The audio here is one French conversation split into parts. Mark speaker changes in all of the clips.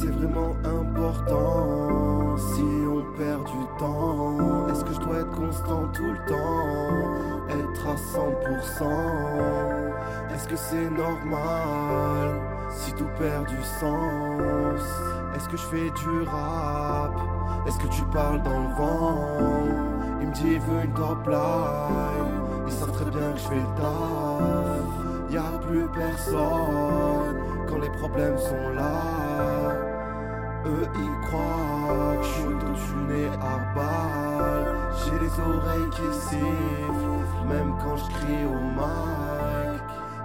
Speaker 1: c'est vraiment important Si on perd du temps. Est-ce que je dois être constant tout le temps? Être à 100% Est-ce que c'est normal Si tout perd du sens? Est-ce que je fais du rap? Est-ce que tu parles dans le vent? Il me dit il veut une top line. Ils savent très bien que je fais le taf. Y'a plus personne quand les problèmes sont là eux ils croient que je suis tuné à balle. J'ai les oreilles qui sifflent Même quand je crie au mic.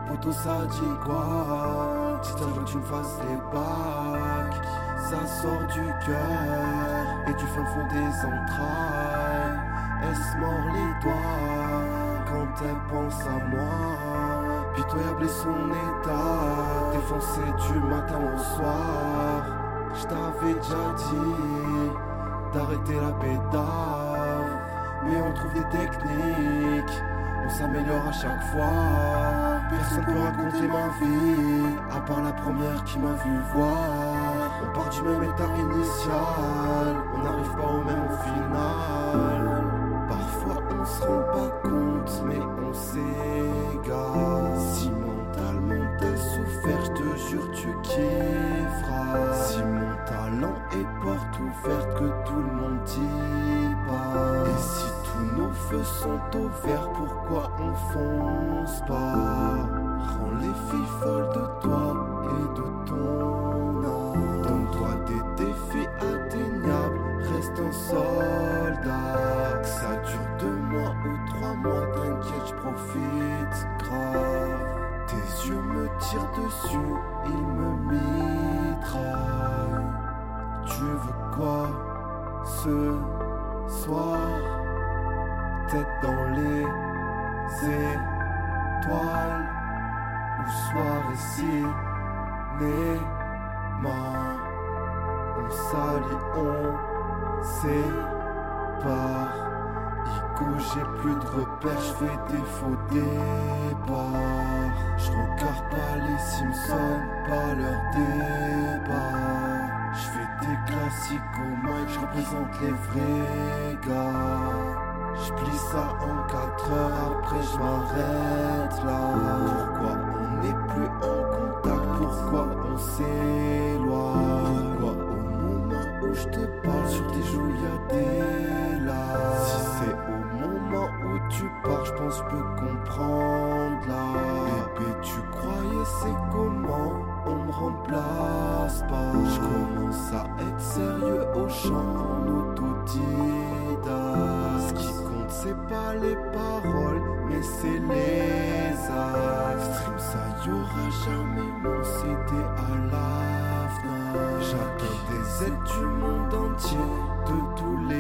Speaker 1: Poto ça dit quoi Si un jour tu me fasses les bacs Ça sort du cœur Et du fin fond des entrailles. Elle se mord les doigts Quand elle pense à moi? Pitoyable est son état Défoncé du matin au soir je t'avais déjà dit d'arrêter la pétard Mais on trouve des techniques, on s'améliore à chaque fois. Personne peut raconter ma vie, à part la première qui m'a vu voir. On part du même état initial, on n'arrive pas au même final. Sont ouverts, pourquoi on fonce pas? Rends les filles folles de toi et de ton âme. Donne-toi des défis atteignables, reste un soldat. Que ça dure deux mois ou trois mois, t'inquiète, je profite grave. Tes yeux me tirent dessus, ils me mitraillent. Tu veux quoi ce soir? Tête dans les étoiles ou soirée cinéma On s'allie, on sépare. Ico j'ai plus de repères, je fais des faux départs. Je pas les Simpsons, pas leur débat. Je fais des classiques au mic, je représente les vrais gars. Je plie ça en 4 heures, après je m'arrête là. Pourquoi on n'est plus en contact? Pourquoi on s'éloigne? Pourquoi au moment où je te parle sur tes joues y'a des larmes? Si c'est au moment où tu pars, je pense peux comprendre là. Bébé, tu croyais c'est comment on me remplace pas? Je commence à être sérieux au chant en autodidacte. Les paroles, mais c'est les actes. Stream, ça y aura jamais mon CD à la J'attends des aides du monde entier, de tous les